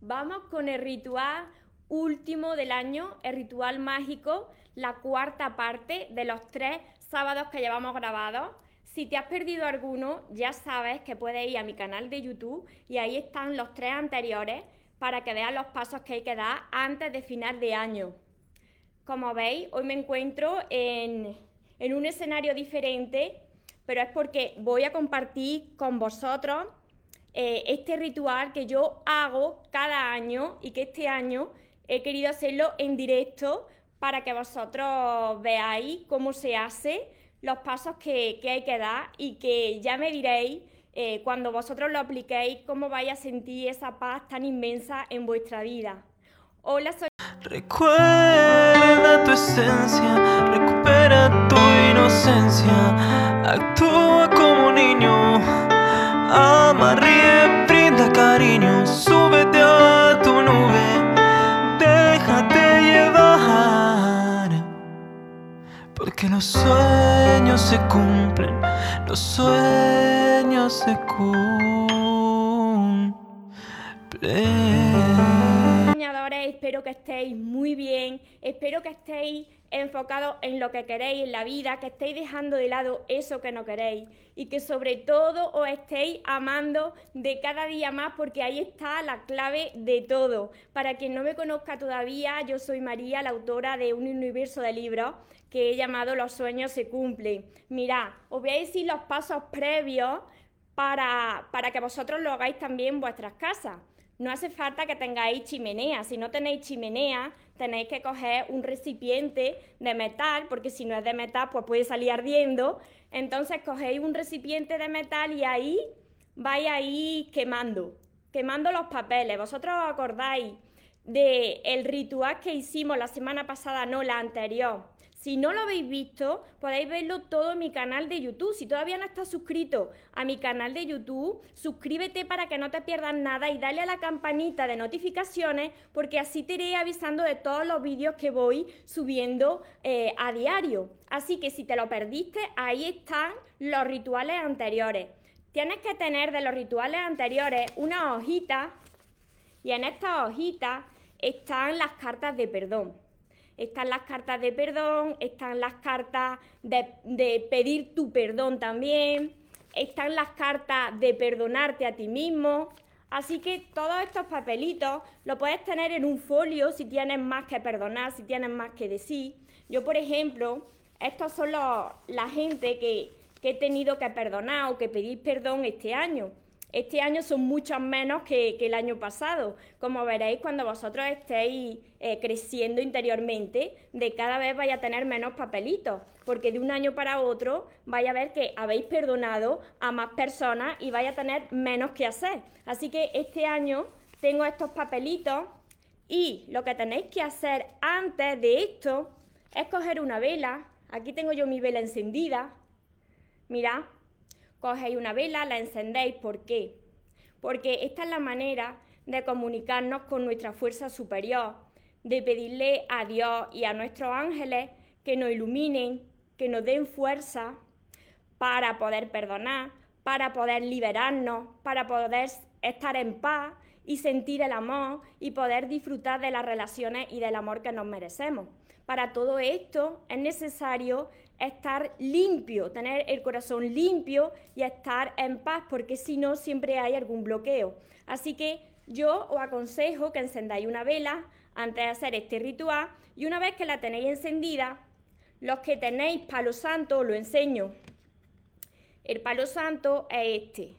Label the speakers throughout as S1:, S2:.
S1: Vamos con el ritual último del año, el ritual mágico, la cuarta parte de los tres sábados que llevamos grabados. Si te has perdido alguno, ya sabes que puedes ir a mi canal de YouTube y ahí están los tres anteriores para que veas los pasos que hay que dar antes de final de año. Como veis, hoy me encuentro en, en un escenario diferente, pero es porque voy a compartir con vosotros eh, este ritual que yo hago cada año y que este año he querido hacerlo en directo para que vosotros veáis cómo se hace, los pasos que, hay que dar y que ya me diréis eh, cuando vosotros lo apliquéis cómo vais a sentir esa paz tan inmensa en vuestra vida. Hola, soy...
S2: Recuerda tu esencia, recupera tu inocencia, actúa cumplen, los sueños se cumplen.
S1: Espero que estéis muy bien, espero que estéis enfocados en lo que queréis en la vida, que estéis dejando de lado eso que no queréis y que sobre todo os estéis amando de cada día más porque ahí está la clave de todo. Para quien no me conozca todavía, yo soy María, la autora de un universo de libros que he llamado Los sueños se cumplen. Mirad, os voy a decir los pasos previos para, para que vosotros lo hagáis también en vuestras casas. No hace falta que tengáis chimenea. Si no tenéis chimenea, tenéis que coger un recipiente de metal, porque si no es de metal, pues puede salir ardiendo. Entonces cogéis un recipiente de metal y ahí vais a ir quemando, quemando los papeles. Vosotros os acordáis del el ritual que hicimos la semana pasada, no la anterior si no lo habéis visto, podéis verlo todo en mi canal de YouTube. Si todavía no estás suscrito a mi canal de YouTube, suscríbete para que no te pierdas nada y dale a la campanita de notificaciones porque así te iré avisando de todos los vídeos que voy subiendo eh, a diario. Así que si te lo perdiste, ahí están los rituales anteriores. Tienes que tener de los rituales anteriores una hojita y en esta hojita están las cartas de perdón están las cartas de perdón, están las cartas de, pedir tu perdón también, están las cartas de perdonarte a ti mismo. Así que todos estos papelitos lo puedes tener en un folio si tienes más que perdonar, si tienes más que decir. Yo, por ejemplo, estos son la gente que, que he tenido que perdonar o que pedir perdón este año. Este año son muchos menos que, el año pasado. Como veréis, cuando vosotros estéis eh, creciendo interiormente, de cada vez vais a tener menos papelitos, porque de un año para otro vais a ver que habéis perdonado a más personas y vais a tener menos que hacer. Así que este año tengo estos papelitos y lo que tenéis que hacer antes de esto es coger una vela. Aquí tengo yo mi vela encendida. Mirad, cogéis una vela, la encendéis. ¿Por qué? Porque esta es la manera de comunicarnos con nuestra fuerza superior, de pedirle a Dios y a nuestros ángeles que nos iluminen, que nos den fuerza para poder perdonar, para poder liberarnos, para poder estar en paz y sentir el amor y poder disfrutar de las relaciones y del amor que nos merecemos. Para todo esto es necesario estar limpio, tener el corazón limpio y estar en paz, porque si no, siempre hay algún bloqueo. Así que yo os aconsejo que encendáis una vela antes de hacer este ritual y una vez que la tenéis encendida, los que tenéis palo santo, lo enseño. El palo santo es este.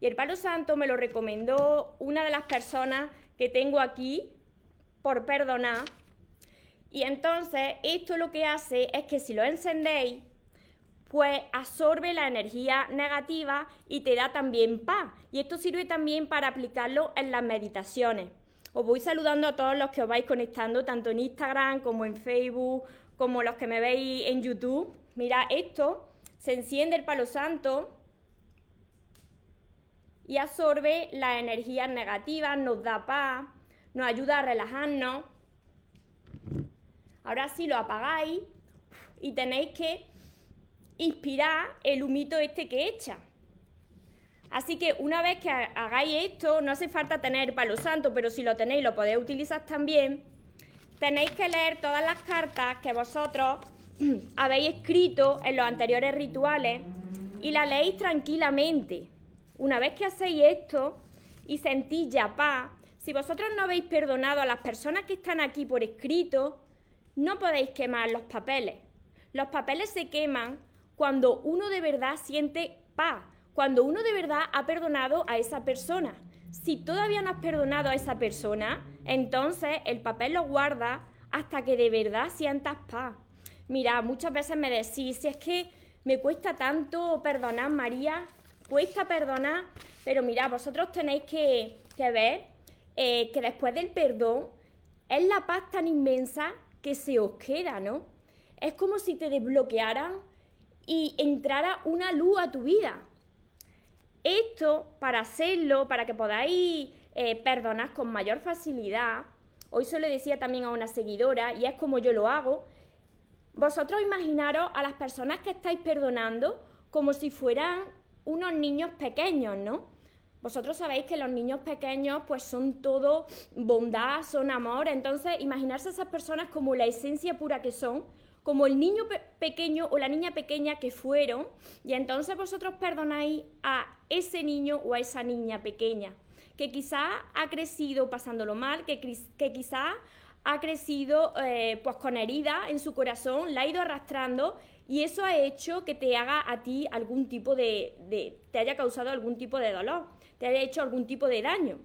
S1: Y el palo santo me lo recomendó una de las personas que tengo aquí por perdonar y entonces esto lo que hace es que si lo encendéis, pues absorbe la energía negativa y te da también paz. Y esto sirve también para aplicarlo en las meditaciones. Os voy saludando a todos los que os vais conectando, tanto en Instagram como en Facebook, como los que me veis en YouTube. Mira, esto se enciende el palo santo y absorbe las energías negativas, nos da paz, nos ayuda a relajarnos. Ahora sí lo apagáis y tenéis que inspirar el humito este que echa. Así que una vez que hagáis esto, no hace falta tener palo santo, pero si lo tenéis lo podéis utilizar también. Tenéis que leer todas las cartas que vosotros habéis escrito en los anteriores rituales y la leéis tranquilamente. Una vez que hacéis esto y sentís ya paz, si vosotros no habéis perdonado a las personas que están aquí por escrito, no podéis quemar los papeles. Los papeles se queman cuando uno de verdad siente paz, cuando uno de verdad ha perdonado a esa persona. Si todavía no has perdonado a esa persona, entonces el papel lo guarda hasta que de verdad sientas paz. Mira, muchas veces me decís, si es que me cuesta tanto perdonar, María, cuesta perdonar, pero mira, vosotros tenéis que, ver eh, que después del perdón es la paz tan inmensa que se os queda, ¿no? Es como si te desbloquearan y entrara una luz a tu vida. Esto, para hacerlo, para que podáis eh, perdonar con mayor facilidad, hoy se lo decía también a una seguidora, y es como yo lo hago, vosotros imaginaros a las personas que estáis perdonando como si fueran unos niños pequeños, ¿no? Vosotros sabéis que los niños pequeños pues son todo bondad, son amor, entonces imaginarse a esas personas como la esencia pura que son, como el niño pequeño o la niña pequeña que fueron, y entonces vosotros perdonáis a ese niño o a esa niña pequeña, que quizá ha crecido pasándolo mal, que, que quizá ha crecido eh, pues con herida en su corazón, la ha ido arrastrando y eso ha hecho que te haga a ti algún tipo de, te haya causado algún tipo de dolor, te haya hecho algún tipo de daño.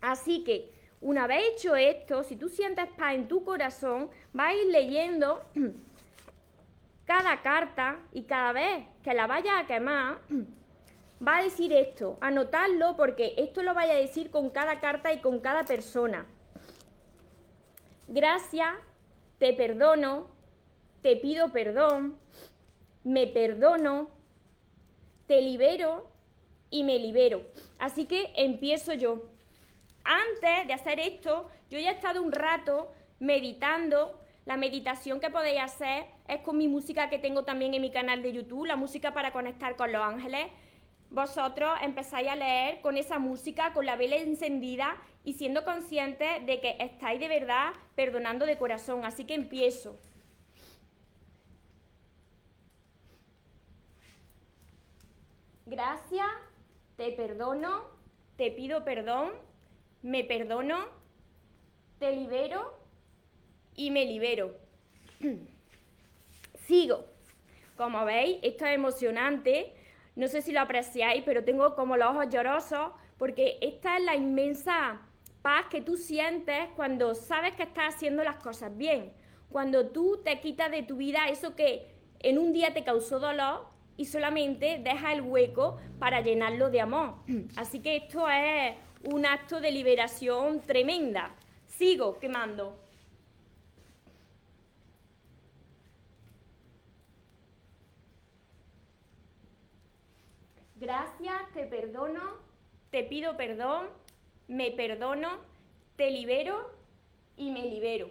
S1: Así que una vez hecho esto, si tú sientes paz en tu corazón, vas a ir leyendo cada carta y cada vez que la vayas a quemar, va a decir esto, anotarlo porque esto lo vaya a decir con cada carta y con cada persona. Gracias, te perdono, te pido perdón, me perdono, te libero y me libero. Así que empiezo yo. Antes de hacer esto, yo ya he estado un rato meditando. La meditación que podéis hacer es con mi música que tengo también en mi canal de YouTube, la música para conectar con los ángeles vosotros empezáis a leer con esa música, con la vela encendida y siendo conscientes de que estáis de verdad perdonando de corazón. Así que empiezo. Gracias, te perdono, te pido perdón, me perdono, te libero y me libero. Sigo. Como veis, esto es emocionante no sé si lo apreciáis, pero tengo como los ojos llorosos porque esta es la inmensa paz que tú sientes cuando sabes que estás haciendo las cosas bien. Cuando tú te quitas de tu vida eso que en un día te causó dolor y solamente dejas el hueco para llenarlo de amor. Así que esto es un acto de liberación tremenda. Sigo quemando. Gracias, te perdono, te pido perdón, me perdono, te libero y me libero.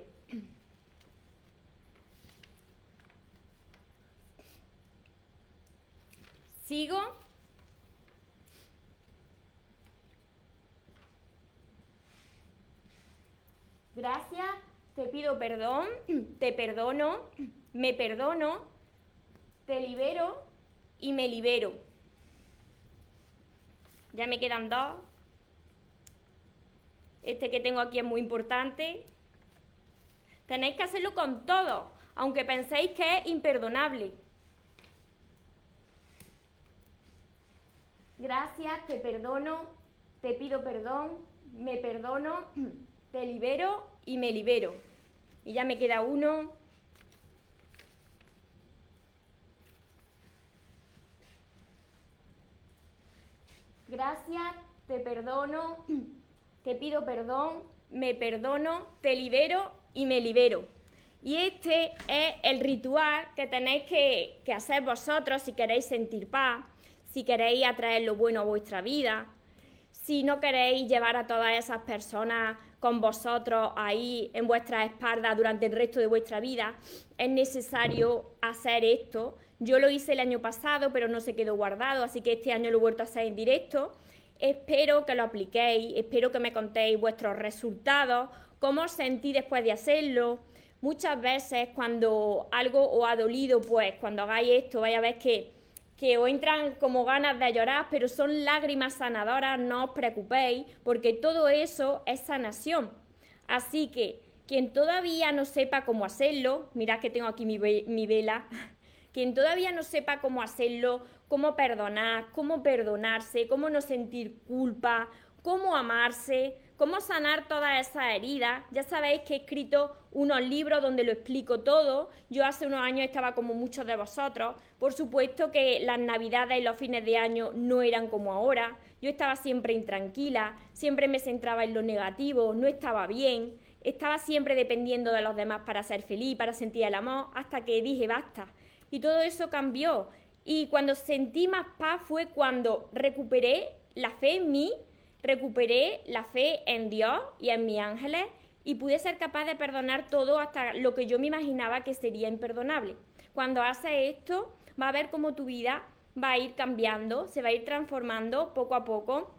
S1: Sigo. Gracias, te pido perdón, te perdono, me perdono, te libero y me libero. Ya me quedan dos. Este que tengo aquí es muy importante. Tenéis que hacerlo con todo, aunque penséis que es imperdonable. Gracias, te perdono, te pido perdón, me perdono, te libero y me libero. Y ya me queda uno. Gracias, te perdono, te pido perdón, me perdono, te libero y me libero. Y este es el ritual que tenéis que, hacer vosotros si queréis sentir paz, si queréis atraer lo bueno a vuestra vida, si no queréis llevar a todas esas personas con vosotros ahí en vuestra espalda durante el resto de vuestra vida, es necesario hacer esto Yo lo hice el año pasado, pero no se quedó guardado, así que este año lo he vuelto a hacer en directo. Espero que lo apliquéis, espero que me contéis vuestros resultados, cómo os sentí después de hacerlo. Muchas veces cuando algo os ha dolido, pues cuando hagáis esto, vais a ver que, que os entran como ganas de llorar, pero son lágrimas sanadoras, no os preocupéis, porque todo eso es sanación. Así que quien todavía no sepa cómo hacerlo, mirad que tengo aquí mi, mi vela, quien todavía no sepa cómo hacerlo, cómo perdonar, cómo perdonarse, cómo no sentir culpa, cómo amarse, cómo sanar todas esas heridas. Ya sabéis que he escrito unos libros donde lo explico todo. Yo hace unos años estaba como muchos de vosotros. Por supuesto que las navidades y los fines de año no eran como ahora. Yo estaba siempre intranquila, siempre me centraba en lo negativo, no estaba bien. Estaba siempre dependiendo de los demás para ser feliz, para sentir el amor, hasta que dije basta. Y todo eso cambió. Y cuando sentí más paz fue cuando recuperé la fe en mí, recuperé la fe en Dios y en mis ángeles y pude ser capaz de perdonar todo hasta lo que yo me imaginaba que sería imperdonable. Cuando haces esto, va a ver cómo tu vida va a ir cambiando, se va a ir transformando poco a poco.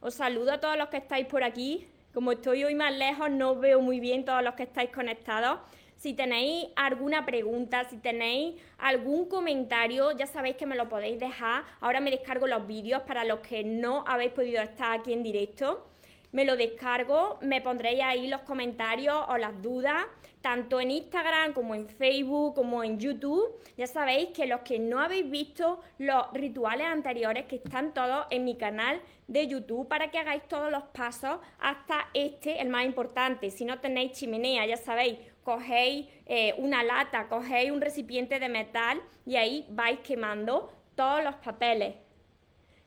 S1: Os saludo a todos los que estáis por aquí. Como estoy hoy más lejos, no veo muy bien todos los que estáis conectados. Si tenéis alguna pregunta, si tenéis algún comentario, ya sabéis que me lo podéis dejar. Ahora me descargo los vídeos para los que no habéis podido estar aquí en directo. Me lo descargo, me pondréis ahí los comentarios o las dudas, tanto en Instagram como en Facebook, como en YouTube. Ya sabéis que los que no habéis visto los rituales anteriores, que están todos en mi canal de YouTube, para que hagáis todos los pasos hasta este, el más importante. Si no tenéis chimenea, ya sabéis, cogéis eh, una lata, cogéis un recipiente de metal y ahí vais quemando todos los papeles.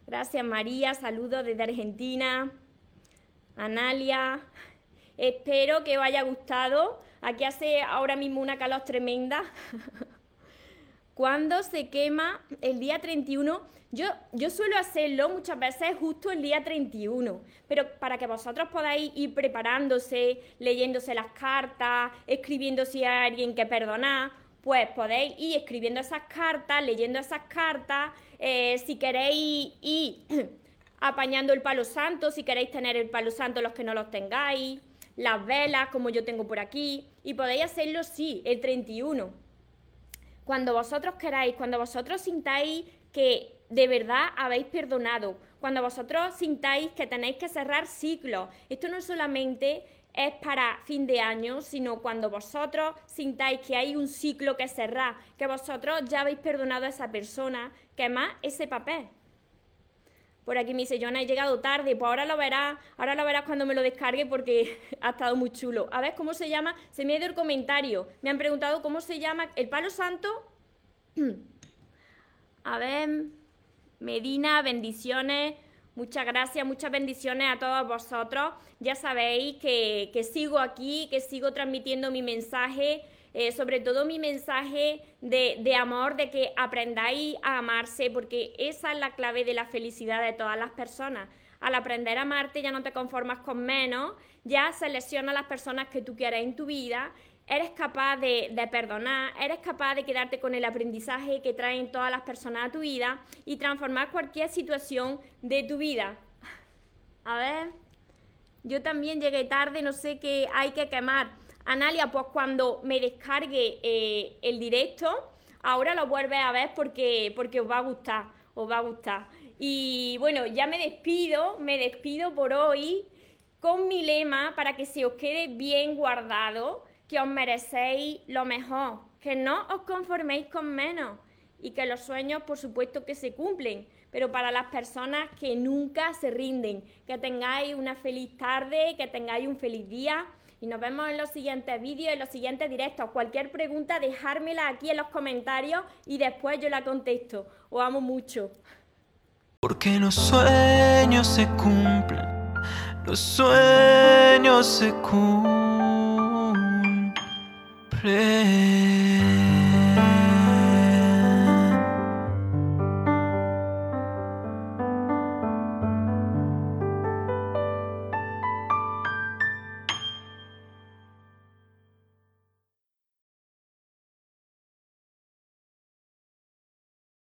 S1: Gracias María, saludos desde Argentina. Analia, espero que os haya gustado. Aquí hace ahora mismo una calor tremenda. Cuando se quema el día 31, yo, yo suelo hacerlo muchas veces justo el día 31, pero para que vosotros podáis ir preparándose, leyéndose las cartas, escribiendo si alguien que perdonar, pues podéis ir escribiendo esas cartas, leyendo esas cartas, eh, si queréis ir apañando el palo santo, si queréis tener el palo santo los que no los tengáis, las velas como yo tengo por aquí, y podéis hacerlo sí, el 31. Cuando vosotros queráis, cuando vosotros sintáis que de verdad habéis perdonado, cuando vosotros sintáis que tenéis que cerrar ciclos. Esto no solamente es para fin de año, sino cuando vosotros sintáis que hay un ciclo que cerrar, que vosotros ya habéis perdonado a esa persona, que ese papel. Por aquí me dice, Joana, he llegado tarde, pues ahora lo verás, ahora lo verás cuando me lo descargue porque ha estado muy chulo. A ver, ¿cómo se llama? Se me ha ido el comentario. Me han preguntado cómo se llama el palo santo. A ver, Medina, bendiciones. Muchas gracias, muchas bendiciones a todos vosotros. Ya sabéis que, sigo aquí, que sigo transmitiendo mi mensaje, eh, sobre todo mi mensaje de, de, amor, de que aprendáis a amarse, porque esa es la clave de la felicidad de todas las personas. Al aprender a amarte ya no te conformas con menos, ya selecciona las personas que tú quieres en tu vida eres capaz de, perdonar, eres capaz de quedarte con el aprendizaje que traen todas las personas a tu vida y transformar cualquier situación de tu vida. A ver, yo también llegué tarde, no sé qué hay que quemar. Analia, pues cuando me descargue eh, el directo, ahora lo vuelves a ver porque, porque os va a gustar, os va a gustar. Y bueno, ya me despido, me despido por hoy con mi lema para que se os quede bien guardado que os merecéis lo mejor, que no os conforméis con menos y que los sueños por supuesto que se cumplen, pero para las personas que nunca se rinden, que tengáis una feliz tarde, que tengáis un feliz día y nos vemos en los siguientes vídeos, en los siguientes directos. Cualquier pregunta, dejármela aquí en los comentarios y después yo la contesto. Os amo mucho.
S2: Porque los sueños se cumplen, los sueños se cumplen.